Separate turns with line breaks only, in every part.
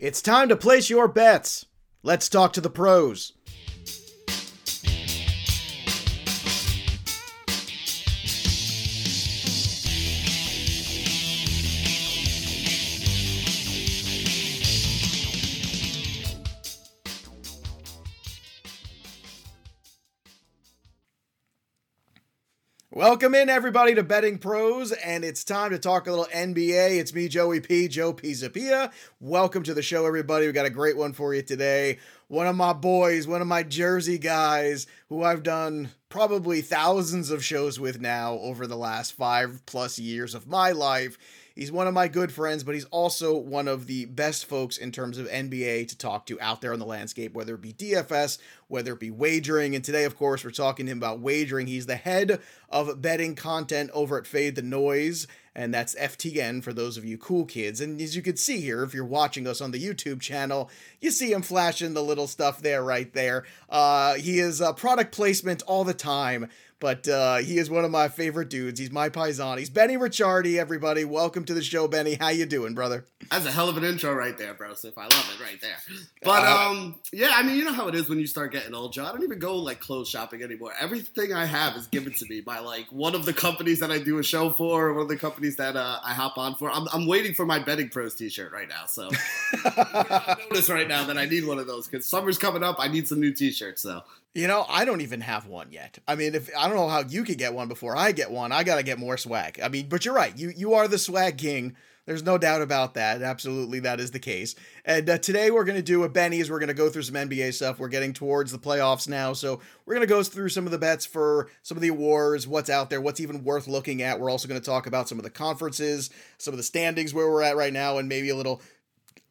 It's time to place your bets. Let's talk to the pros. Welcome in, everybody, to Betting Pros, and it's time to talk a little NBA. It's me, Joey P, Joe Pisapia. Welcome to the show, everybody. We got a great one for you today. One of my boys, one of my Jersey guys, who I've done probably thousands of shows with now over the last five plus years of my life. He's one of my good friends, but he's also one of the best folks in terms of NBA to talk to out there on the landscape, whether it be DFS, whether it be wagering. And today, of course, we're talking to him about wagering. He's the head of betting content over at Fade the Noise, and that's FTN for those of you cool kids. And as you can see here, if you're watching us on the YouTube channel, you see him flashing the little stuff there, right there. Uh, he is uh, product placement all the time but uh, he is one of my favorite dudes. He's my paisan. He's Benny Ricciardi. Everybody, welcome to the show, Benny. How you doing, brother?
That's a hell of an intro right there, bro. So if I love it right there. But uh, um, yeah, I mean, you know how it is when you start getting old, Joe. I don't even go like clothes shopping anymore. Everything I have is given to me by like one of the companies that I do a show for, or one of the companies that uh, I hop on for. I'm, I'm waiting for my betting pros T-shirt right now. So I notice right now that I need one of those because summer's coming up. I need some new T-shirts. So
you know, I don't even have one yet. I mean, if I don't know how you could get one before I get one, I gotta get more swag. I mean, but you're right. You you are the swag king. There's no doubt about that. Absolutely, that is the case. And uh, today we're gonna do a Benny's. We're gonna go through some NBA stuff. We're getting towards the playoffs now, so we're gonna go through some of the bets for some of the awards, what's out there, what's even worth looking at. We're also gonna talk about some of the conferences, some of the standings where we're at right now, and maybe a little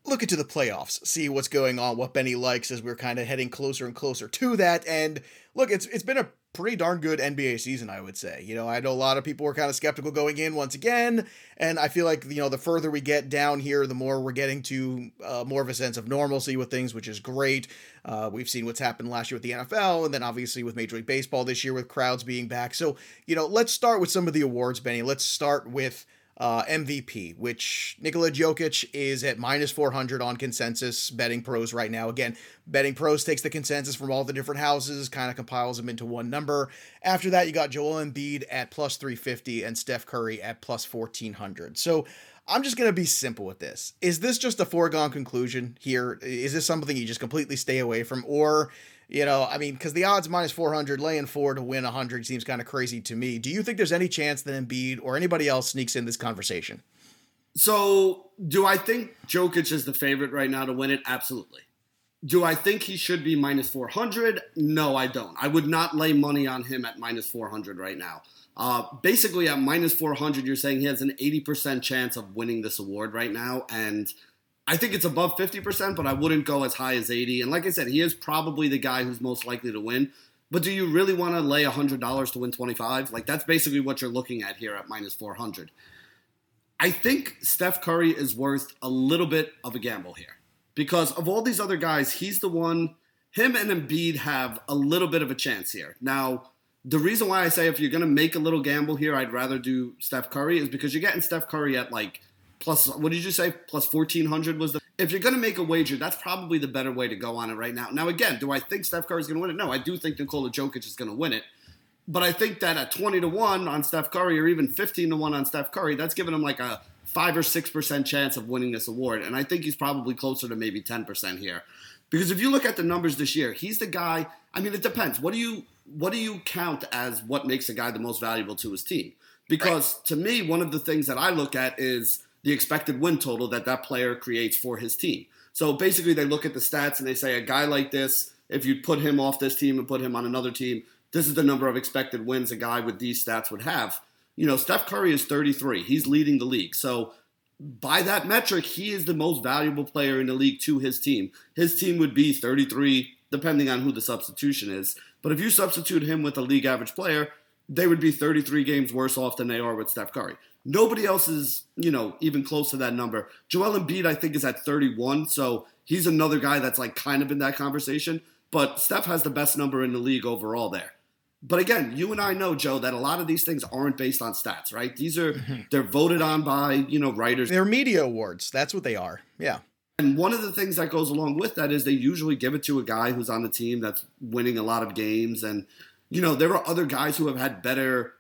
look into the playoffs, see what's going on, what Benny likes as we're kind of heading closer and closer to that. And look, it's it's been a pretty darn good NBA season, I would say. You know, I know a lot of people were kind of skeptical going in once again, and I feel like you know the further we get down here, the more we're getting to uh, more of a sense of normalcy with things, which is great. Uh, we've seen what's happened last year with the NFL, and then obviously with Major League Baseball this year with crowds being back. So you know, let's start with some of the awards, Benny. Let's start with uh, MVP, which Nikola Jokic is at minus 400 on consensus betting pros right now. Again, betting pros takes the consensus from all the different houses, kind of compiles them into one number. After that, you got Joel Embiid at plus 350 and Steph Curry at plus 1400. So I'm just going to be simple with this. Is this just a foregone conclusion here? Is this something you just completely stay away from? Or you know, I mean, because the odds minus 400, laying four to win 100 seems kind of crazy to me. Do you think there's any chance that Embiid or anybody else sneaks in this conversation?
So, do I think Jokic is the favorite right now to win it? Absolutely. Do I think he should be minus 400? No, I don't. I would not lay money on him at minus 400 right now. Uh, basically, at minus 400, you're saying he has an 80% chance of winning this award right now. And I think it's above 50%, but I wouldn't go as high as 80. And like I said, he is probably the guy who's most likely to win. But do you really want to lay $100 to win 25? Like that's basically what you're looking at here at minus 400. I think Steph Curry is worth a little bit of a gamble here. Because of all these other guys, he's the one him and Embiid have a little bit of a chance here. Now, the reason why I say if you're going to make a little gamble here, I'd rather do Steph Curry is because you're getting Steph Curry at like plus what did you say? Plus 1400 was the if you're going to make a wager that's probably the better way to go on it right now. Now again do i think steph curry is going to win it? No i do think nikola jokic is going to win it. But i think that at 20 to 1 on steph curry or even 15 to 1 on steph curry that's giving him like a 5 or 6% chance of winning this award. And i think he's probably closer to maybe 10% here. Because if you look at the numbers this year he's the guy i mean it depends. What do you what do you count as what makes a guy the most valuable to his team? Because to me one of the things that i look at is the expected win total that that player creates for his team. So basically, they look at the stats and they say a guy like this, if you put him off this team and put him on another team, this is the number of expected wins a guy with these stats would have. You know, Steph Curry is 33. He's leading the league. So by that metric, he is the most valuable player in the league to his team. His team would be 33, depending on who the substitution is. But if you substitute him with a league average player, they would be 33 games worse off than they are with Steph Curry. Nobody else is, you know, even close to that number. Joel Embiid, I think, is at 31, so he's another guy that's like kind of in that conversation. But Steph has the best number in the league overall there. But again, you and I know, Joe, that a lot of these things aren't based on stats, right? These are they're voted on by, you know, writers.
They're media awards. That's what they are. Yeah.
And one of the things that goes along with that is they usually give it to a guy who's on the team that's winning a lot of games. And, you know, there are other guys who have had better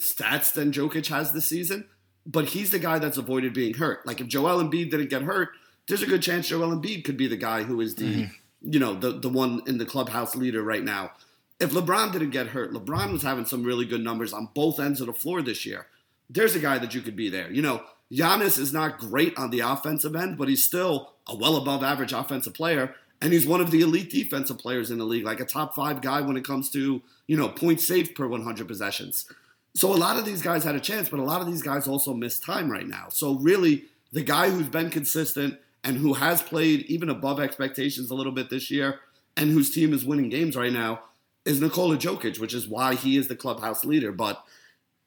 stats than Jokic has this season, but he's the guy that's avoided being hurt. Like if Joel Embiid didn't get hurt, there's a good chance Joel Embiid could be the guy who is the, mm-hmm. you know, the, the one in the clubhouse leader right now. If LeBron didn't get hurt, LeBron was having some really good numbers on both ends of the floor this year. There's a guy that you could be there. You know, Giannis is not great on the offensive end, but he's still a well above average offensive player. And he's one of the elite defensive players in the league, like a top five guy when it comes to, you know, points saved per 100 possessions. So a lot of these guys had a chance, but a lot of these guys also miss time right now. So really, the guy who's been consistent and who has played even above expectations a little bit this year and whose team is winning games right now is Nikola Jokic, which is why he is the clubhouse leader. But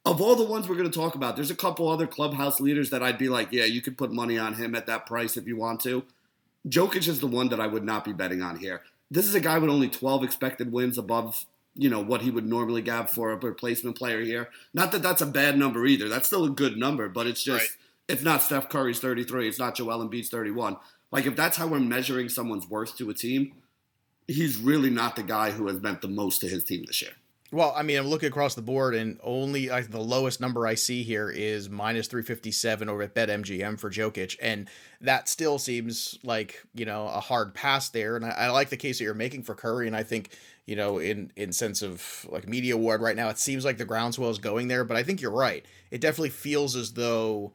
of all the ones we're going to talk about, there's a couple other clubhouse leaders that I'd be like, yeah, you could put money on him at that price if you want to. Jokic is the one that I would not be betting on here. This is a guy with only 12 expected wins above, you know, what he would normally get for a replacement player here. Not that that's a bad number either. That's still a good number, but it's just right. it's not Steph Curry's 33, it's not Joel Embiid's 31. Like if that's how we're measuring someone's worth to a team, he's really not the guy who has meant the most to his team this year.
Well, I mean, I'm looking across the board, and only the lowest number I see here is minus 357 over at BetMGM for Jokic, and that still seems like you know a hard pass there. And I, I, like the case that you're making for Curry, and I think you know in in sense of like media award right now, it seems like the groundswell is going there. But I think you're right. It definitely feels as though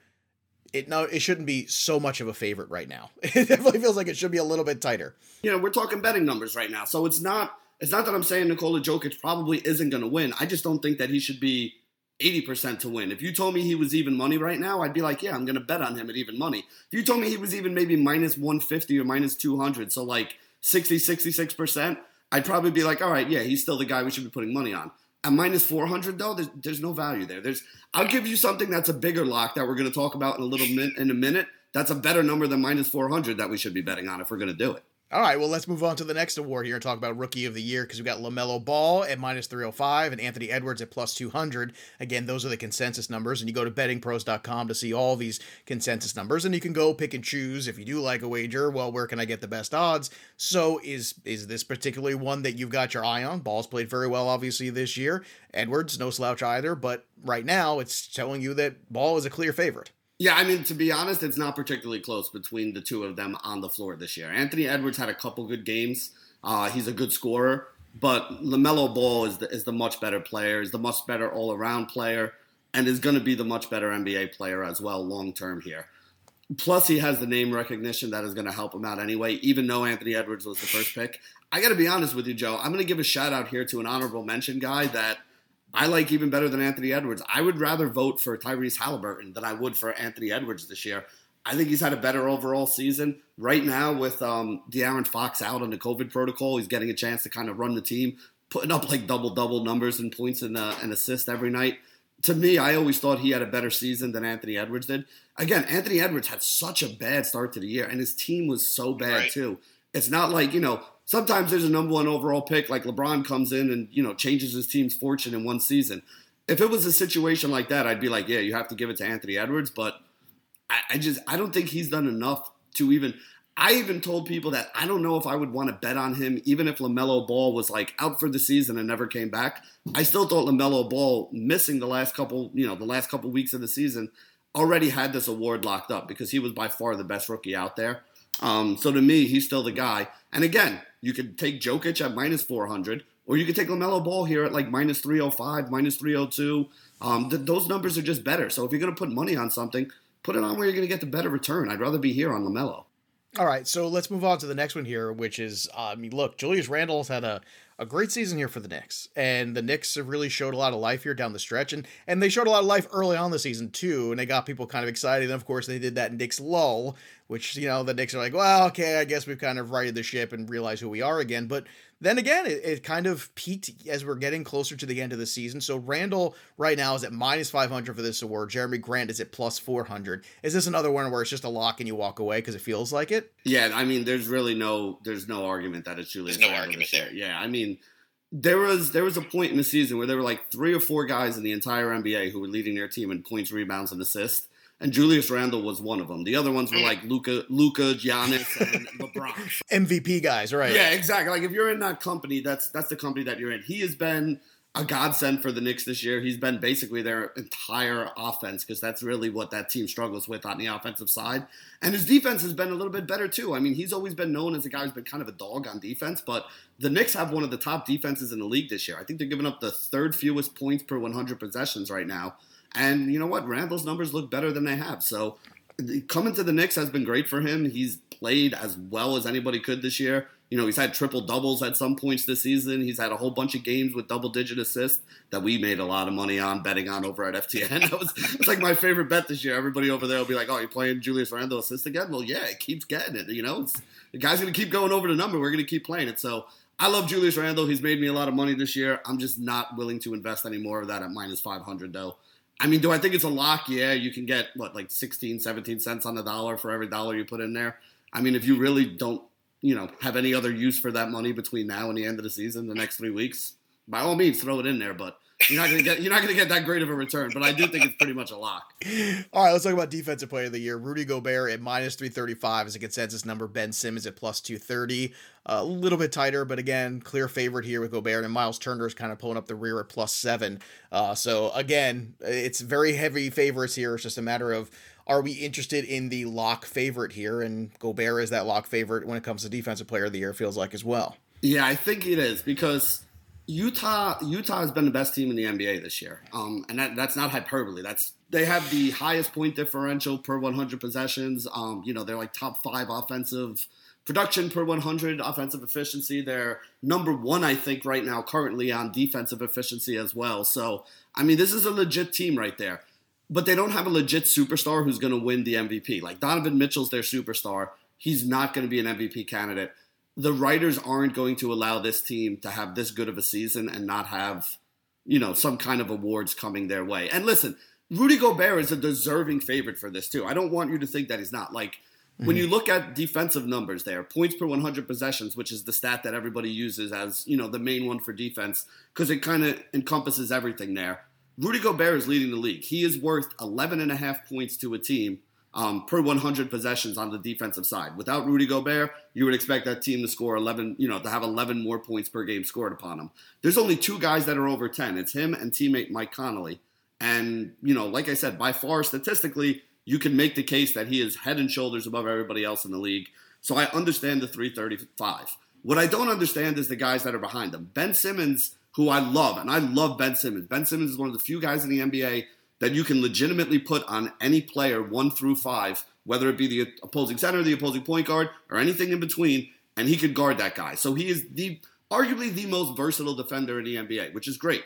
it no it shouldn't be so much of a favorite right now. It definitely feels like it should be a little bit tighter.
You know, we're talking betting numbers right now, so it's not it's not that I'm saying Nikola Jokic probably isn't going to win. I just don't think that he should be 80% to win. If you told me he was even money right now, I'd be like, yeah, I'm going to bet on him at even money. If you told me he was even maybe minus 150 or minus 200, so like 60, 66%, I'd probably be like, all right, yeah, he's still the guy we should be putting money on. At minus 400 though, there's, there's no value there. There's I'll give you something that's a bigger lock that we're going to talk about in a little min- in a minute. That's a better number than minus 400 that we should be betting on if we're going to do it.
All right, well, let's move on to the next award here and talk about Rookie of the Year because we've got LaMelo Ball at minus 305 and Anthony Edwards at plus 200. Again, those are the consensus numbers, and you go to bettingpros.com to see all these consensus numbers, and you can go pick and choose if you do like a wager. Well, where can I get the best odds? So, is is this particularly one that you've got your eye on? Ball's played very well, obviously, this year. Edwards, no slouch either, but right now it's telling you that Ball is a clear favorite.
Yeah, I mean, to be honest, it's not particularly close between the two of them on the floor this year. Anthony Edwards had a couple good games. Uh, he's a good scorer, but LaMelo Ball is the, is the much better player, is the much better all around player, and is going to be the much better NBA player as well long term here. Plus, he has the name recognition that is going to help him out anyway, even though Anthony Edwards was the first pick. I got to be honest with you, Joe. I'm going to give a shout out here to an honorable mention guy that I like even better than Anthony Edwards. I would rather vote for Tyrese Halliburton than I would for Anthony Edwards this year. I think he's had a better overall season. Right now, with um, De'Aaron Fox out on the COVID protocol, he's getting a chance to kind of run the team, putting up like double double numbers and points and, uh, and assists every night. To me, I always thought he had a better season than Anthony Edwards did. Again, Anthony Edwards had such a bad start to the year, and his team was so bad right. too. It's not like, you know, sometimes there's a number one overall pick, like LeBron comes in and, you know, changes his team's fortune in one season. If it was a situation like that, I'd be like, yeah, you have to give it to Anthony Edwards. But I, I just, I don't think he's done enough to even. I even told people that I don't know if I would want to bet on him, even if LaMelo Ball was like out for the season and never came back. I still thought LaMelo Ball missing the last couple, you know, the last couple weeks of the season already had this award locked up because he was by far the best rookie out there. Um, so to me, he's still the guy. And again, you could take Jokic at minus 400, or you could take LaMelo Ball here at like minus 305, minus 302. Um, th- those numbers are just better. So if you're going to put money on something, put it on where you're going to get the better return. I'd rather be here on LaMelo.
All right, so let's move on to the next one here, which is uh, I mean, look, Julius Randle's had a a great season here for the Knicks, and the Knicks have really showed a lot of life here down the stretch, and and they showed a lot of life early on the season too, and they got people kind of excited. And of course, they did that Knicks lull, which you know the Knicks are like, well, okay, I guess we've kind of righted the ship and realized who we are again. But then again, it, it kind of peaked as we're getting closer to the end of the season. So Randle right now is at minus 500 for this award. Jerami Grant is at plus 400. Is this another one where it's just a lock and you walk away because it feels like it?
Yeah, I mean, there's really no there's no argument that it's Julius.
There's no argument there.
Yeah, I mean there was there was a point in the season where there were like three or four guys in the entire NBA who were leading their team in points, rebounds, and assists. And Julius Randle was one of them. The other ones were like Luca, Luka, Giannis, and LeBron.
MVP guys, right?
Yeah, exactly. Like if you're in that company, that's that's the company that you're in. He has been a godsend for the Knicks this year. He's been basically their entire offense because that's really what that team struggles with on the offensive side. And his defense has been a little bit better too. I mean, he's always been known as a guy who's been kind of a dog on defense, but the Knicks have one of the top defenses in the league this year. I think they're giving up the third fewest points per 100 possessions right now. And you know what? Randle's numbers look better than they have. So coming to the Knicks has been great for him. He's played as well as anybody could this year. You know, he's had triple doubles at some points this season. He's had a whole bunch of games with double digit assists that we made a lot of money on betting on over at FTN. That was it's like my favorite bet this year. Everybody over there will be like, "Oh, you're playing Julius Randle assist again?" Well, yeah, it keeps getting it. You know, the guy's going to keep going over the number. We're going to keep playing it. So I love Julius Randle. He's made me a lot of money this year. I'm just not willing to invest any more of that at minus 500 though. I mean, do I think it's a lock? Yeah, you can get what like 16, 17 cents on the dollar for every dollar you put in there. I mean, if you really don't you know, have any other use for that money between now and the end of the season, the next three weeks, by all means, throw it in there. But you're not gonna get you're not gonna get that great of a return. But I do think it's pretty much a lock.
All right, let's talk about defensive player of the year. Rudy Gobert at minus three thirty five is a consensus number. Ben Simmons at plus two thirty, a little bit tighter, but again, clear favorite here with Gobert and Miles Turner is kind of pulling up the rear at plus seven. Uh, so again, it's very heavy favorites here. It's just a matter of are we interested in the lock favorite here? And Gobert is that lock favorite when it comes to defensive player of the year, feels like as well.
Yeah, I think it is because Utah Utah has been the best team in the NBA this year, um, and that, that's not hyperbole. That's they have the highest point differential per 100 possessions. Um, you know, they're like top five offensive production per 100 offensive efficiency. They're number one, I think, right now currently on defensive efficiency as well. So, I mean, this is a legit team right there but they don't have a legit superstar who's going to win the MVP. Like Donovan Mitchell's their superstar. He's not going to be an MVP candidate. The writers aren't going to allow this team to have this good of a season and not have, you know, some kind of awards coming their way. And listen, Rudy Gobert is a deserving favorite for this too. I don't want you to think that he's not. Like mm-hmm. when you look at defensive numbers there, points per 100 possessions, which is the stat that everybody uses as, you know, the main one for defense because it kind of encompasses everything there Rudy Gobert is leading the league. He is worth 11 and a half points to a team um, per 100 possessions on the defensive side. Without Rudy Gobert, you would expect that team to score 11, you know, to have 11 more points per game scored upon them. There's only two guys that are over 10. It's him and teammate Mike Conley. And, you know, like I said, by far statistically, you can make the case that he is head and shoulders above everybody else in the league. So I understand the 335. What I don't understand is the guys that are behind him. Ben Simmons who I love, and I love Ben Simmons. Ben Simmons is one of the few guys in the NBA that you can legitimately put on any player one through five, whether it be the opposing center, the opposing point guard, or anything in between, and he could guard that guy. So he is the arguably the most versatile defender in the NBA, which is great.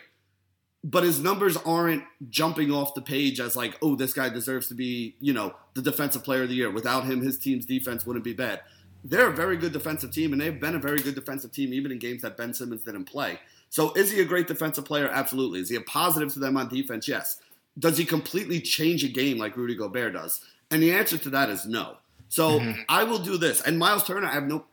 But his numbers aren't jumping off the page as like, oh, this guy deserves to be, you know, the defensive player of the year. Without him, his team's defense wouldn't be bad. They're a very good defensive team, and they've been a very good defensive team even in games that Ben Simmons didn't play. So is he a great defensive player? Absolutely. Is he a positive to them on defense? Yes. Does he completely change a game like Rudy Gobert does? And the answer to that is no. So mm-hmm. I will do this. And Miles Turner, I have no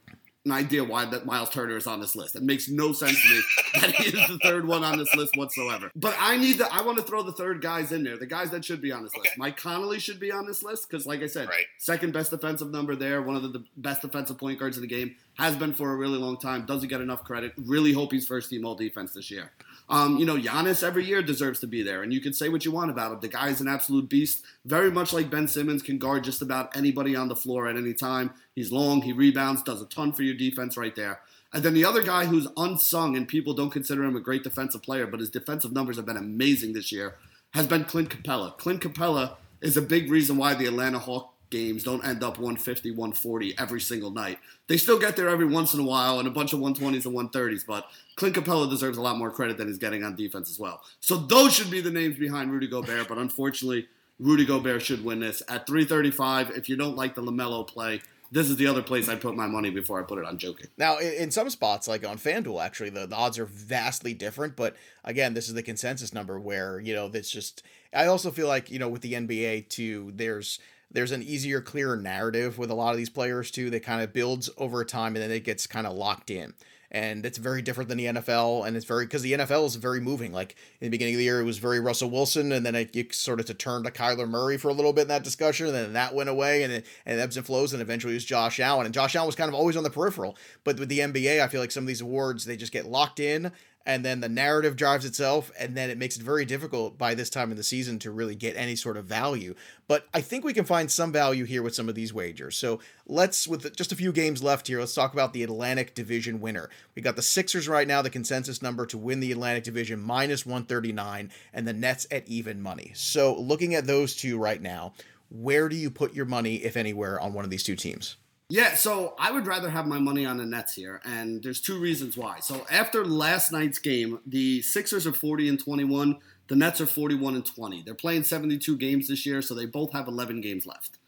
idea why that Miles Turner is on this list. It makes no sense to me that he is the third one on this list whatsoever. But I need to. I want to throw the third guys in there. The guys that should be on this okay. list. Mike Conley should be on this list because, like I said, right. second best defensive number there. One of the, the best defensive point guards in the game. Has been for a really long time. Doesn't get enough credit. Really hope he's first team all defense this year. Um, you know, Giannis every year deserves to be there, and you can say what you want about him. The guy is an absolute beast. Very much like Ben Simmons, can guard just about anybody on the floor at any time. He's long, he rebounds, does a ton for your defense right there. And then the other guy who's unsung and people don't consider him a great defensive player, but his defensive numbers have been amazing this year, has been Clint Capela. Clint Capela is a big reason why the Atlanta Hawks games don't end up 150, 140 every single night. They still get there every once in a while and a bunch of 120s and 130s, but Clint Capela deserves a lot more credit than he's getting on defense as well. So those should be the names behind Rudy Gobert, but unfortunately, Rudy Gobert should win this. At 335, if you don't like the LaMelo play, this is the other place I put my money before I put it on Jokic.
Now, in some spots, like on FanDuel, actually, the, the odds are vastly different. But again, this is the consensus number where, you know, that's just. I also feel like, you know, with the NBA, too, there's there's an easier, clearer narrative with a lot of these players too that kind of builds over time and then it gets kind of locked in. and it's very different than the NFL, and it's very because the NFL is very moving. Like in the beginning of the year, it was very Russell Wilson, and then it, it sort of to turn to Kyler Murray for a little bit in that discussion, and then that went away, and it, and ebbs and flows, and eventually it was Josh Allen, and Josh Allen was kind of always on the peripheral. But with the NBA, I feel like some of these awards they just get locked in, and then the narrative drives itself and then it makes it very difficult by this time of the season to really get any sort of value. But i think we can find some value here with some of these wagers. So let's with just a few games left here let's talk about the atlantic division winner. We got the sixers right now the consensus number to win the atlantic division minus 139 and the nets at even money. So looking at those two right now where do you put your money if anywhere on one of these two teams
yeah, so I would rather have my money on the Nets here, and there's two reasons why. So after last night's game, the Sixers are 40 and 21, the Nets are 41 and 20. They're playing 72 games this year, so they both have 11 games left.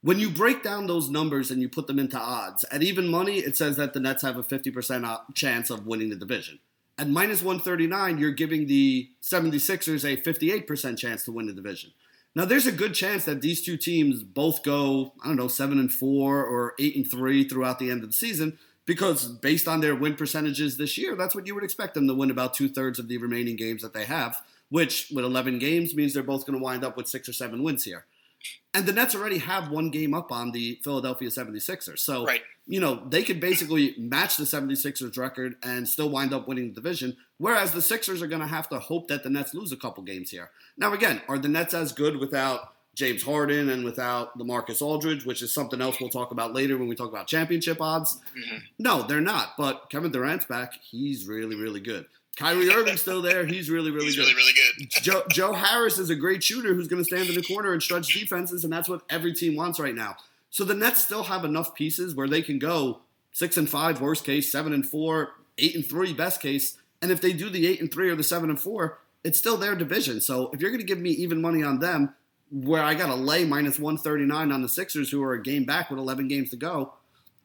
When you break down those numbers and you put them into odds, at even money, it says that the Nets have a 50% chance of winning the division. At minus 139, you're giving the 76ers a 58% chance to win the division. Now, there's a good chance that these two teams both go, I don't know, seven and four or eight and three throughout the end of the season, because based on their win percentages this year, that's what you would expect them to win about two thirds of the remaining games that they have, which with 11 games means they're both going to wind up with six or seven wins here. And the Nets already have one game up on the Philadelphia 76ers. So, right. you know, they could basically match the 76ers record and still wind up winning the division. Whereas the Sixers are going to have to hope that the Nets lose a couple games here. Now, again, are the Nets as good without James Harden and without LaMarcus Aldridge, which is something else we'll talk about later when we talk about championship odds? Mm-hmm. No, they're not. But Kevin Durant's back. He's really, really good. Kyrie Irving's still there. He's really, really
He's
good.
really, really good.
Joe, Joe Harris is a great shooter who's going to stand in the corner and stretch defenses, and that's what every team wants right now. So the Nets still have enough pieces where they can go six and five, worst case, seven and four, eight and three, best case. And if they do the eight and three or the seven and four, it's still their division. So if you're going to give me even money on them, where I got to lay minus 139 on the Sixers, who are a game back with 11 games to go,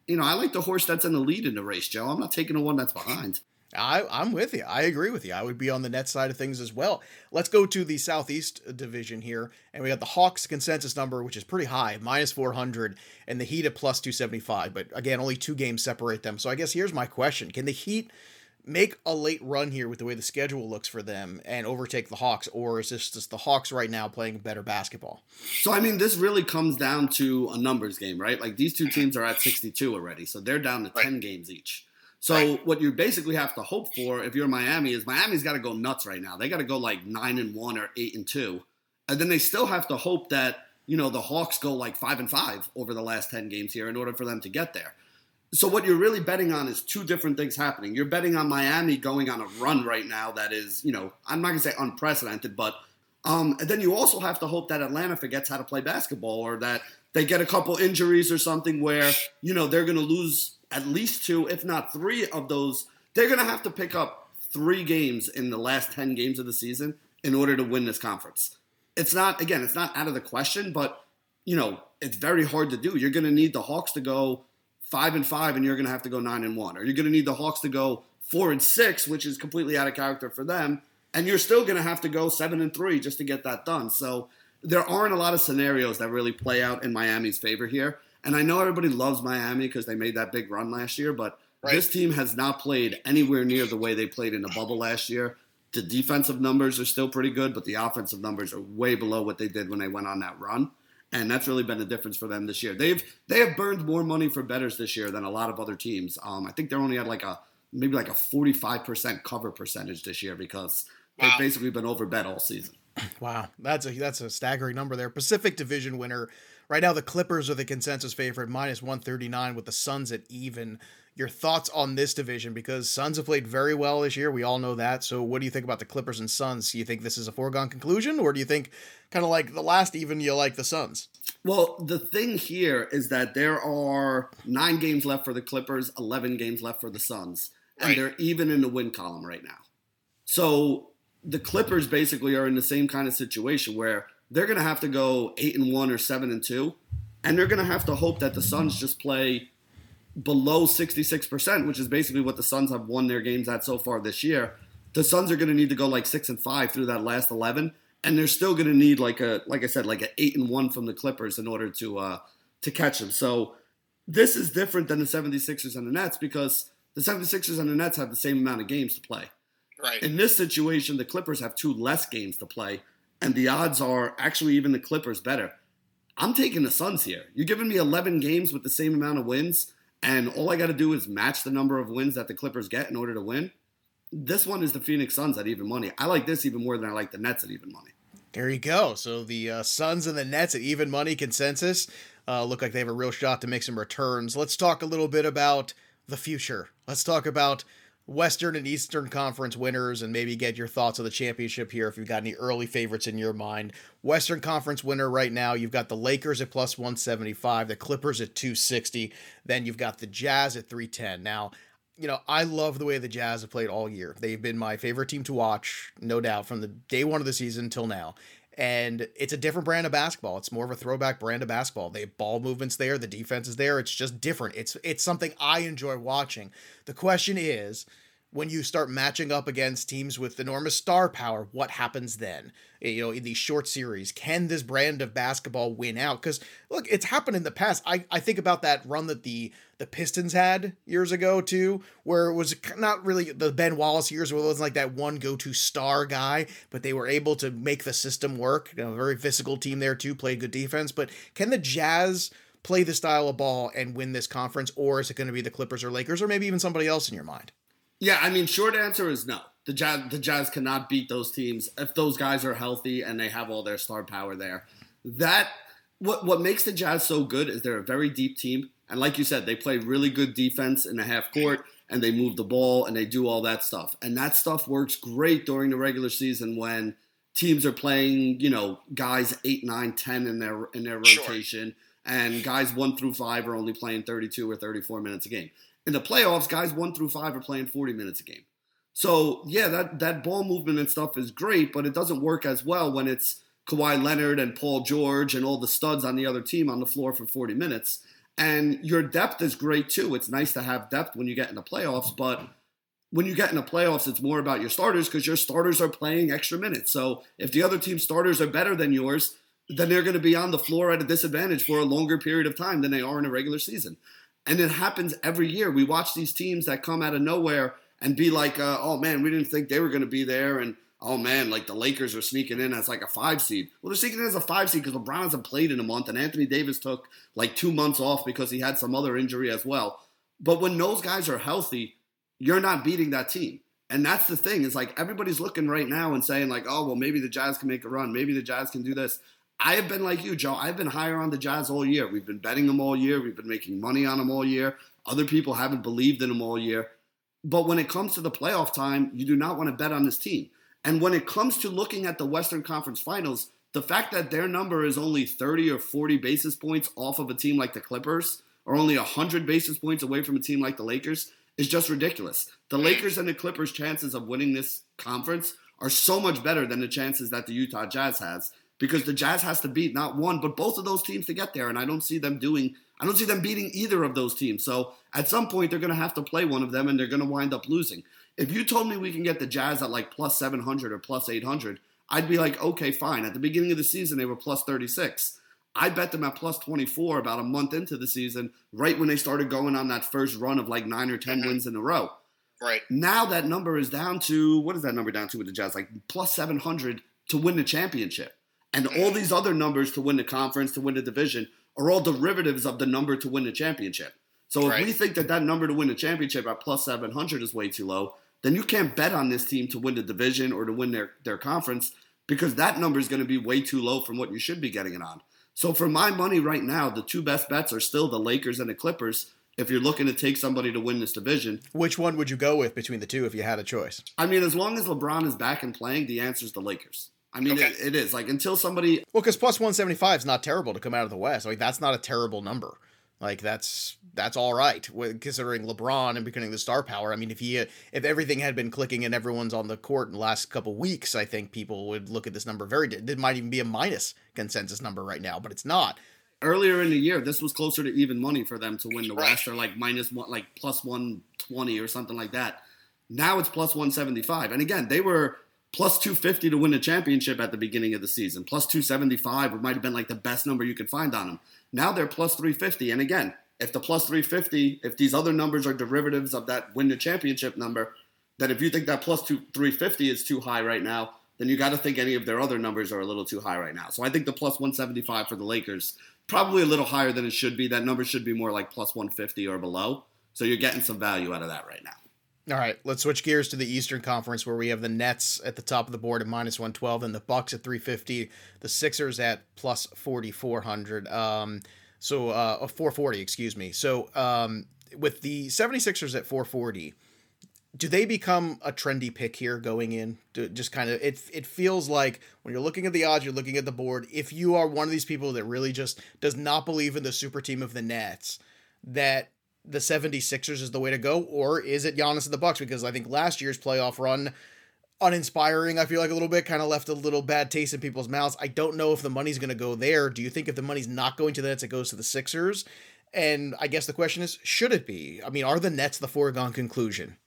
you know, I like the horse that's in the lead in the race, Joe. I'm not taking the one that's behind.
I, I'm with you. I agree with you. I would be on the net side of things as well. Let's go to the Southeast division here, and we got the Hawks consensus number, which is pretty high, minus 400, and the Heat at plus 275. But again, only two games separate them. So I guess here's my question: Can the Heat make a late run here with the way the schedule looks for them and overtake the Hawks, or is this just the Hawks right now playing better basketball?
So I mean, this really comes down to a numbers game, right? Like these two teams are at 62 already, so they're down to 10 games each. So what you basically have to hope for if you're Miami is Miami's got to go nuts right now. They got to go like nine and one or eight and two, and then they still have to hope that you know the Hawks go like five and five over the last ten games here in order for them to get there. So what you're really betting on is two different things happening. You're betting on Miami going on a run right now that is, you know, I'm not gonna say unprecedented, but um, and then you also have to hope that Atlanta forgets how to play basketball or that they get a couple injuries or something where you know they're gonna lose at least two, if not three of those. They're going to have to pick up three games in the last 10 games of the season in order to win this conference. It's not, again, it's not out of the question, but, you know, it's very hard to do. You're going to need the Hawks to go five and five, and you're going to have to go nine and one. Or you're going to need the Hawks to go four and six, which is completely out of character for them. And you're still going to have to go seven and three just to get that done. So there aren't a lot of scenarios that really play out in Miami's favor here. And I know everybody loves Miami because they made that big run last year, but right. this team has not played anywhere near the way they played in the bubble last year. The defensive numbers are still pretty good, but the offensive numbers are way below what they did when they went on that run. And that's really been the difference for them this year. They've they have burned more money for betters this year than a lot of other teams. Um, I think they're only at like a maybe like a 45% cover percentage this year because wow. they've basically been overbet all season.
Wow, that's a that's a staggering number there. Pacific Division winner Right now, the Clippers are the consensus favorite, minus 139, with the Suns at even. Your thoughts on this division? Because Suns have played very well this year. We all know that. So, what do you think about the Clippers and Suns? Do you think this is a foregone conclusion, or do you think, kind of like the last even, you like the Suns?
Well, the thing here is that there are nine games left for the Clippers, 11 games left for the Suns, and right. they're even in the win column right now. So, the Clippers basically are in the same kind of situation where they're going to have to go eight and one or seven and two, and they're going to have to hope that the Suns just play below 66%, which is basically what the Suns have won their games at so far this year. The Suns are going to need to go like six and five through that last 11, and they're still going to need like a like I said like an eight and one from the Clippers in order to uh, to catch them. So this is different than the 76ers and the Nets because the 76ers and the Nets have the same amount of games to play.
Right.
In this situation, the Clippers have two less games to play, and the odds are actually even the Clippers better. I'm taking the Suns here. You're giving me 11 games with the same amount of wins, and all I got to do is match the number of wins that the Clippers get in order to win. This one is the Phoenix Suns at even money. I like this even more than I like the Nets at even money.
There you go. So the uh, Suns and the Nets at even money consensus uh, look like they have a real shot to make some returns. Let's talk a little bit about the future. Let's talk about Western and Eastern Conference winners and maybe get your thoughts on the championship here if you've got any early favorites in your mind. Western Conference winner right now, you've got the Lakers at plus 175, the Clippers at 260, then you've got the Jazz at 310. Now, you know, I love the way the Jazz have played all year. They've been my favorite team to watch, no doubt, from the day one of the season till now and it's a different brand of basketball. It's more of a throwback brand of basketball. They have ball movements there, the defense is there. It's just different. It's it's something I enjoy watching. The question is, when you start matching up against teams with enormous star power, what happens then? Eh, you know, in these short series, can this brand of basketball win out? Because look, it's happened in the past. I, I think about that run that the the Pistons had years ago too, where it was not really the Ben Wallace years, where it wasn't like that one go to star guy, but they were able to make the system work. You know, a very physical team there too, played good defense. But can the Jazz? Play the style of ball and win this conference, or is it going to be the Clippers or Lakers, or maybe even somebody else in your mind?
Yeah, I mean, short answer is no. The Jazz, the Jazz cannot beat those teams if those guys are healthy and they have all their star power there. That what what makes the Jazz so good is they're a very deep team, and like you said, they play really good defense in the half court and they move the ball and they do all that stuff. And that stuff works great during the regular season when teams are playing, you know, guys 8, 9, 10 in their in their rotation sure. And guys 1 through 5 are only playing 32 or 34 minutes a game in the playoffs, guys one through five are playing 40 minutes a game. So yeah, that that ball movement and stuff is great, but it doesn't work as well when it's Kawhi Leonard and Paul George and all the studs on the other team on the floor for 40 minutes. And your depth is great too. It's nice to have depth when you get in the playoffs, but when you get in the playoffs, it's more about your starters because your starters are playing extra minutes. So if the other team's starters are better than yours, then they're going to be on the floor at a disadvantage for a longer period of time than they are in a regular season. And it happens every year. We watch these teams that come out of nowhere and be like, uh, oh man, we didn't think they were going to be there. And oh man, like the Lakers are sneaking in as like a five seed. Well, they're sneaking in as a five seed because LeBron hasn't played in a month and Anthony Davis took like two months off because he had some other injury as well. But when those guys are healthy, you're not beating that team. And that's the thing is like everybody's looking right now and saying like, oh well, maybe the Jazz can make a run, maybe the Jazz can do this. I have been like you, Joe. I've been higher on the Jazz all year. We've been betting them all year. We've been making money on them all year. Other people haven't believed in them all year. But when it comes to the playoff time, you do not want to bet on this team. And when it comes to looking at the Western Conference Finals, the fact that their number is only 30 or 40 basis points off of a team like the Clippers, or only 100 basis points away from a team like the Lakers, is just ridiculous. The Lakers and the Clippers' chances of winning this conference are so much better than the chances that the Utah Jazz has because the Jazz has to beat not one but both of those teams to get there, and I don't see them doing. I don't see them beating either of those teams. So at some point they're going to have to play one of them, and they're going to wind up losing. If you told me we can get the Jazz at like plus 700 or plus 800, I'd be like, okay, fine. At the beginning of the season, they were plus 36. I bet them at plus 24 about a month into the season, right when they started going on that first run of like nine or 10 mm-hmm. wins in a row.
Right.
Now that number is down to, what is that number down to with the Jazz? Like plus 700 to win the championship. And all these other numbers to win the conference, to win the division, are all derivatives of the number to win the championship. So if right. we think that that number to win the championship at plus 700 is way too low, then you can't bet on this team to win the division or to win their, their conference because that number is going to be way too low from what you should be getting it on. So for my money right now, the two best bets are still the Lakers and the Clippers. If you're looking to take somebody to win this division,
which one would you go with between the two if you had a choice?
I mean, as long as LeBron is back and playing, the answer is the Lakers. I mean, okay. it, it is like until somebody.
Well, because plus one seventy five is not terrible to come out of the West. Like that's not a terrible number. Like that's that's all right considering LeBron and becoming the star power. I mean, if he if everything had been clicking and everyone's on the court in the last couple weeks, I think people would look at this number very. It might even be a minus consensus number right now, but it's not.
Earlier in the year, this was closer to even money for them to win the right. West, or like minus one, like plus one twenty or something like that. Now it's plus one seventy five, and again, they were plus 250 to win a championship at the beginning of the season. Plus 275 it might have been like the best number you could find on them. Now they're plus 350. And again, if the plus 350, if these other numbers are derivatives of that win the championship number, then if you think that plus two, 350 is too high right now, then you got to think any of their other numbers are a little too high right now. So I think the plus 175 for the Lakers probably a little higher than it should be. That number should be more like plus 150 or below. So you're getting some value out of that right now.
All right, let's switch gears to the Eastern Conference where we have the Nets at the top of the board at minus 112 and the Bucks at 350, the Sixers at plus 4400. Um so uh 440, excuse me. So um with the 76ers at 440, do they become a trendy pick here going in? Do, just kind of it it feels like when you're looking at the odds, you're looking at the board. If you are one of these people that really just does not believe in the super team of the Nets, that the 76ers is the way to go, or is it Giannis and the Bucks? Because I think last year's playoff run, uninspiring, I feel like a little bit, kind of left a little bad taste in people's mouths. I don't know if the money's going to go there. Do you think if the money's not going to the Nets, it goes to the Sixers? And I guess the question is, should it be? I mean, are the Nets the foregone conclusion?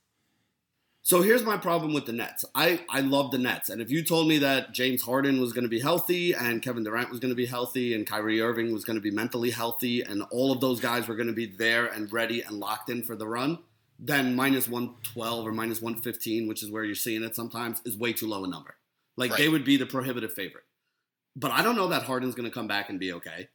So here's my problem with the Nets. I, I love the Nets. And if you told me that James Harden was going to be healthy and Kevin Durant was going to be healthy and Kyrie Irving was going to be mentally healthy and all of those guys were going to be there and ready and locked in for the run, then minus 112 or minus 115, which is where you're seeing it sometimes, is way too low a number. Like right. they would be the prohibitive favorite. But I don't know that Harden's going to come back and be okay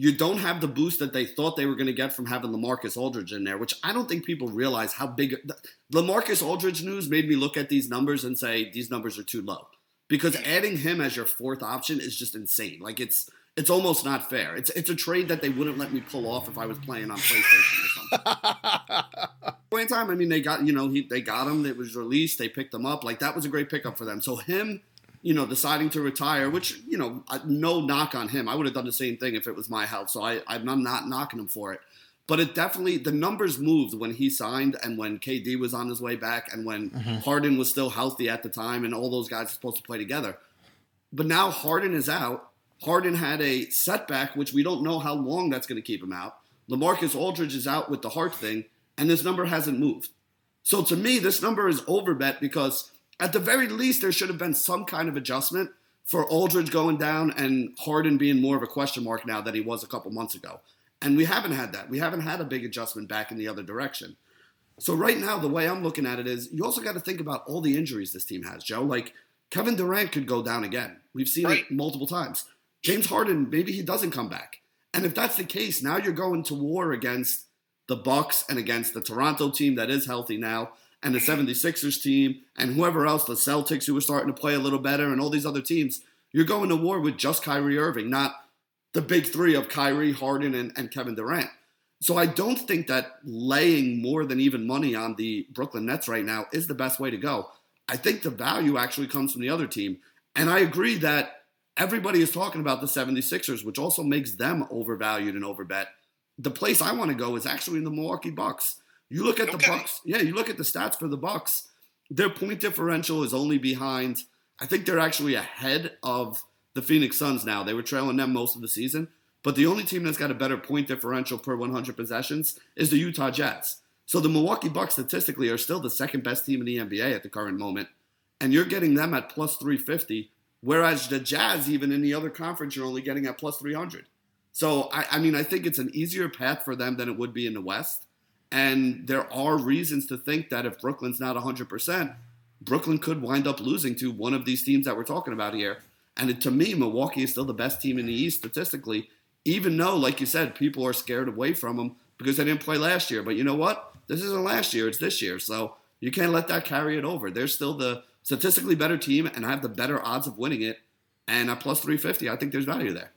you don't have the boost that they thought they were going to get from having LaMarcus Aldridge in there, which I don't think people realize how big. The, LaMarcus Aldridge news made me look at these numbers and say these numbers are too low because adding him as your fourth option is just insane. Like it's it's almost not fair. It's it's a trade that they wouldn't let me pull off if I was playing on PlayStation or something. Point time, I mean, they got you know he, they got him. It was released. They picked him up. Like that was a great pickup for them. So him you know, deciding to retire, which, you know, no knock on him. I would have done the same thing if it was my health. So I, I'm not knocking him for it. But it definitely, the numbers moved when he signed and when KD was on his way back and when mm-hmm. Harden was still healthy at the time and all those guys were supposed to play together. But now Harden is out. Harden had a setback, which we don't know how long that's going to keep him out. LaMarcus Aldridge is out with the heart thing, and this number hasn't moved. So to me, this number is overbet because at the very least, there should have been some kind of adjustment for Aldridge going down and Harden being more of a question mark now than he was a couple months ago. And we haven't had that. We haven't had a big adjustment back in the other direction. So right now, the way I'm looking at it is you also got to think about all the injuries this team has, Joe. Like Kevin Durant could go down again. We've seen right. it multiple times. James Harden, maybe he doesn't come back. And if that's the case, now you're going to war against the Bucks and against the Toronto team that is healthy now and the 76ers team and whoever else, the Celtics who are starting to play a little better and all these other teams, you're going to war with just Kyrie Irving, not the big three of Kyrie, Harden, and, and Kevin Durant. So I don't think that laying more than even money on the Brooklyn Nets right now is the best way to go. I think the value actually comes from the other team. And I agree that everybody is talking about the 76ers, which also makes them overvalued and overbet. The place I want to go is actually in the Milwaukee Bucks. You look at okay. the Bucks. Yeah, you look at the stats for the Bucks. Their point differential is only behind. I think they're actually ahead of the Phoenix Suns now. They were trailing them most of the season, but the only team that's got a better point differential per 100 possessions is the Utah Jazz. So the Milwaukee Bucks statistically are still the second best team in the NBA at the current moment, and you're getting them at plus 350, whereas the Jazz, even in the other conference, you're only getting at plus 300. So I, I mean, I think it's an easier path for them than it would be in the West. And there are reasons to think that if Brooklyn's not 100%, Brooklyn could wind up losing to one of these teams that we're talking about here. And to me, Milwaukee is still the best team in the East statistically, even though, like you said, people are scared away from them because they didn't play last year. But you know what? This isn't last year, it's this year. So you can't let that carry it over. They're still the statistically better team and I have the better odds of winning it. And at plus 350, I think there's value there.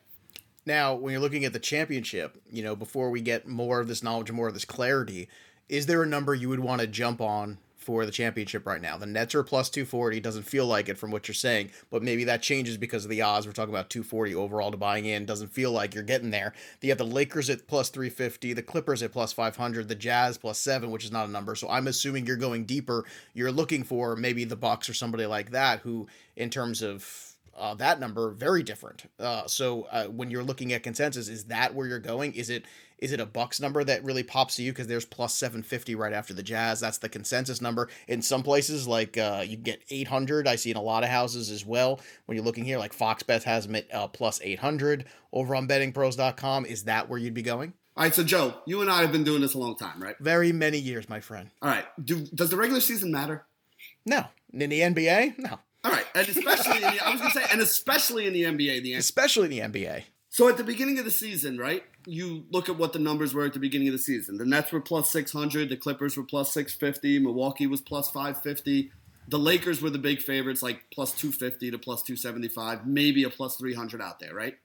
Now, when you're looking at the championship, you know, before we get more of this knowledge more of this clarity, is there a number you would want to jump on for the championship right now? The Nets are plus 240. Doesn't feel like it from what you're saying, but maybe that changes because of the odds. We're talking about 240 overall to buying in. Doesn't feel like you're getting there. You have the Lakers at plus 350, the Clippers at plus 500, the Jazz plus seven, which is not a number. So I'm assuming you're going deeper. You're looking for maybe the Bucks or somebody like that who, in terms of uh, that number very different. Uh, so uh, when you're looking at consensus, is that where you're going? Is it is it a Bucks number that really pops to you because there's plus 750 right after the Jazz? That's the consensus number. In some places, like uh, you get 800. I see in a lot of houses as well. When you're looking here, like Fox Bet has them at uh, plus 800 over on BettingPros.com. Is that where you'd be going?
All right, so Joe, you and I have been doing this a long time, right?
Very many years, my friend.
All right. Do, does the regular season matter?
No. In the NBA, no.
And especially in the, I was gonna say, and especially in the NBA, the
especially in the NBA.
So at the beginning of the season, right? You look at what the numbers were at the beginning of the season. The Nets were plus 600, the Clippers were plus 650, Milwaukee was plus 550. The Lakers were the big favorites, like plus 250 to plus 275, maybe a plus 300 out there, right?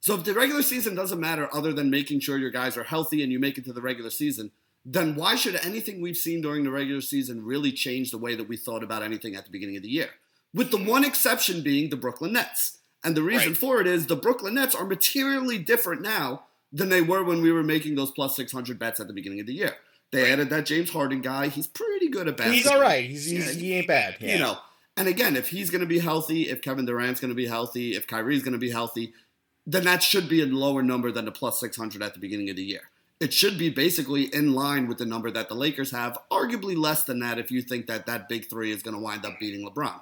So if the regular season doesn't matter other than making sure your guys are healthy and you make it to the regular season, then why should anything we've seen during the regular season really change the way that we thought about anything at the beginning of the year? With the one exception being the Brooklyn Nets. And the reason right. for it is the Brooklyn Nets are materially different now than they were when we were making those plus 600 bets at the beginning of the year. They right. added that James Harden guy. He's pretty good at basketball.
He's all right. He's, he's he ain't bad.
Yeah. You know, and again, if he's going to be healthy, if Kevin Durant's going to be healthy, if Kyrie's going to be healthy, then that should be a lower number than the plus 600 at the beginning of the year. It should be basically in line with the number that the Lakers have, arguably less than that if you think that that big three is going to wind up beating LeBron.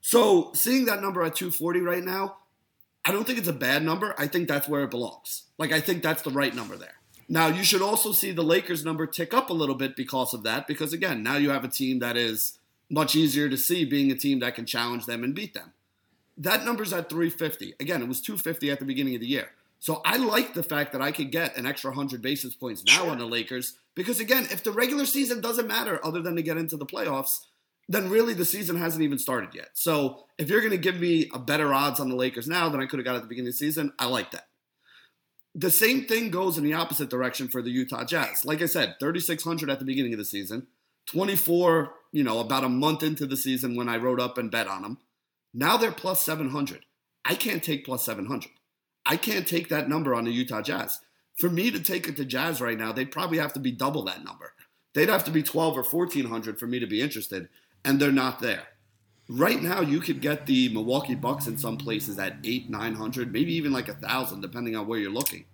So, seeing that number at 240 right now, I don't think it's a bad number. I think that's where it belongs. Like, I think that's the right number there. Now, you should also see the Lakers number tick up a little bit because of that, because again, now you have a team that is much easier to see being a team that can challenge them and beat them. That number's at 350. Again, it was 250 at the beginning of the year. So I like the fact that I could get an extra 100 basis points now sure. on the Lakers because, again, if the regular season doesn't matter other than to get into the playoffs, then really the season hasn't even started yet. So if you're going to give me a better odds on the Lakers now than I could have got at the beginning of the season, I like that. The same thing goes in the opposite direction for the Utah Jazz. Like I said, 3,600 at the beginning of the season, 24, you know, about a month into the season when I wrote up and bet on them. Now they're plus 700. I can't take plus 700. I can't take that number on the Utah Jazz. For me to take it to Jazz right now, they'd probably have to be double that number. They'd have to be 12 or 1400 for me to be interested, and they're not there. Right now, you could get the Milwaukee Bucks in some places at eight, 900, maybe even like a thousand, depending on where you're looking.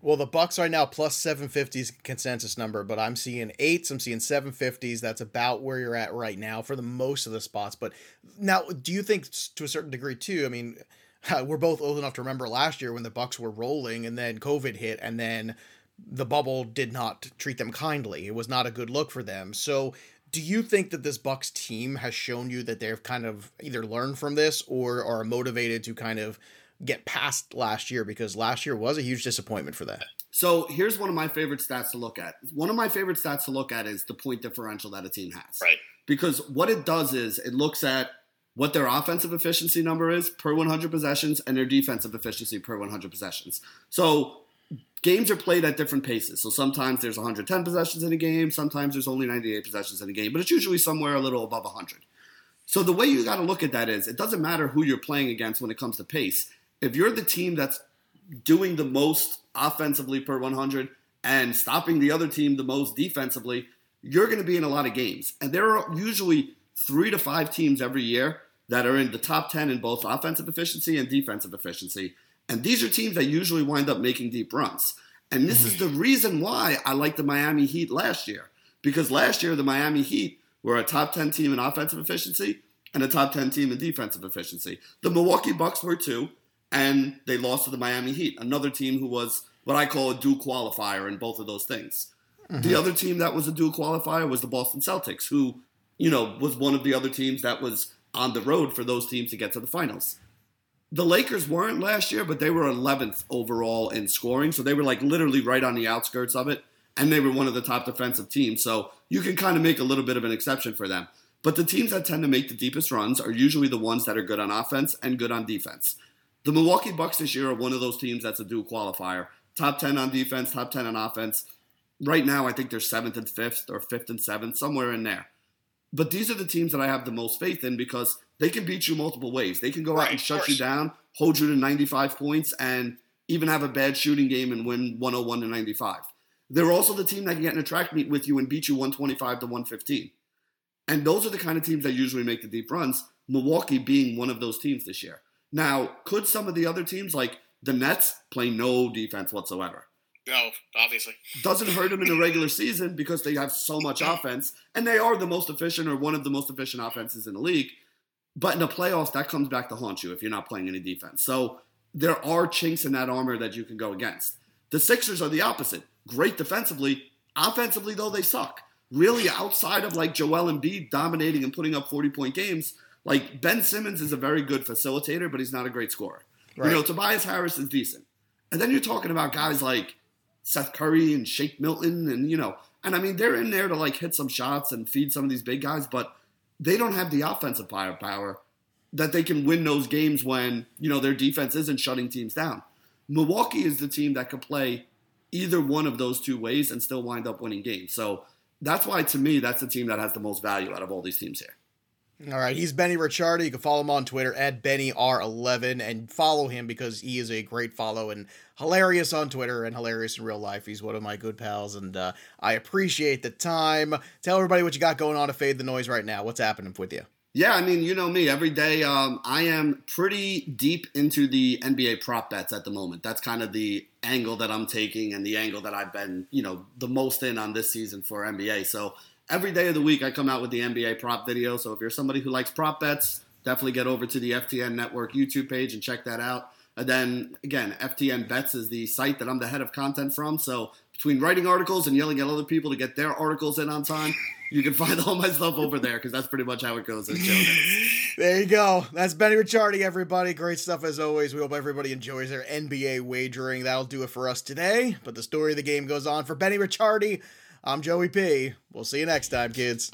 Well, the Bucks right now plus 750s consensus number, but I'm seeing eights, I'm seeing 750s. That's about where you're at right now for the most of the spots. But now, do you think to a certain degree too? I mean, we're both old enough to remember last year when the Bucks were rolling, and then COVID hit, and then the bubble did not treat them kindly. It was not a good look for them. So, do you think that this Bucks team has shown you that they've kind of either learned from this or are motivated to kind of get past last year because last year was a huge disappointment for them.
So here's one of my favorite stats to look at. One of my favorite stats to look at is the point differential that a team has.
Right.
Because what it does is it looks at what their offensive efficiency number is per 100 possessions and their defensive efficiency per 100 possessions. So games are played at different paces. So sometimes there's 110 possessions in a game, sometimes there's only 98 possessions in a game, but it's usually somewhere a little above 100. So the way you got to look at that is it doesn't matter who you're playing against when it comes to pace if you're the team that's doing the most offensively per 100 and stopping the other team the most defensively, you're going to be in a lot of games. And there are usually three to five teams every year that are in the top 10 in both offensive efficiency and defensive efficiency. And these are teams that usually wind up making deep runs. And this is the reason why I like the Miami Heat last year. Because last year, the Miami Heat were a top 10 team in offensive efficiency and a top 10 team in defensive efficiency. The Milwaukee Bucks were too and they lost to the Miami Heat, another team who was what I call a dual qualifier in both of those things. Mm-hmm. The other team that was a dual qualifier was the Boston Celtics, who, you know, was one of the other teams that was on the road for those teams to get to the finals. The Lakers weren't last year, but they were 11th overall in scoring, so they were like literally right on the outskirts of it, and they were one of the top defensive teams, so you can kind of make a little bit of an exception for them. But the teams that tend to make the deepest runs are usually the ones that are good on offense and good on defense. The Milwaukee Bucks this year are one of those teams that's a dual qualifier. Top 10 on defense, top 10 on offense. Right now, I think they're seventh and fifth or fifth and seventh, somewhere in there. But these are the teams that I have the most faith in because they can beat you multiple ways. They can go right, out and shut you down, hold you to 95 points, and even have a bad shooting game and win 101 to 95. They're also the team that can get in a track meet with you and beat you 125 to 115. And those are the kind of teams that usually make the deep runs, Milwaukee being one of those teams this year. Now, could some of the other teams, like the Nets, play no defense whatsoever?
No, obviously.
Doesn't hurt them in the regular season because they have so much offense, and they are the most efficient or one of the most efficient offenses in the league. But in the playoffs, that comes back to haunt you if you're not playing any defense. So there are chinks in that armor that you can go against. The Sixers are the opposite. Great defensively. Offensively, though, they suck. Really, outside of like Joel Embiid dominating and putting up 40 point games, like Ben Simmons is a very good facilitator, but he's not a great scorer. Right. You know, Tobias Harris is decent. And then you're talking about guys like Seth Curry and Shake Milton and, you know, and I mean, they're in there to like hit some shots and feed some of these big guys, but they don't have the offensive firepower that they can win those games when, you know, their defense isn't shutting teams down. Milwaukee is the team that could play either one of those two ways and still wind up winning games. So that's why, to me, that's the team that has the most value out of all these teams here.
All right, he's Benny Ricciardi. You can follow him on Twitter at BennyR11 and follow him because he is a great follow and hilarious on Twitter and hilarious in real life. He's one of my good pals, and uh, I appreciate the time. Tell everybody what you got going on to fade the noise right now. What's happening with you?
Yeah, I mean, you know me. Every day, um, I am pretty deep into the NBA prop bets at the moment. That's kind of the angle that I'm taking and the angle that I've been, you know, the most in on this season for NBA. So every day of the week, I come out with the NBA prop video. So if you're somebody who likes prop bets, definitely get over to the FTN Network YouTube page and check that out. And then again, FTN Bets is the site that I'm the head of content from. So between writing articles and yelling at other people to get their articles in on time, you can find all my stuff over there because that's pretty much how it goes.
there you go. That's Benny Ricciardi, everybody. Great stuff as always. We hope everybody enjoys their NBA wagering. That'll do it for us today. But the story of the game goes on for Benny Ricciardi. I'm Joey P. We'll see you next time, kids.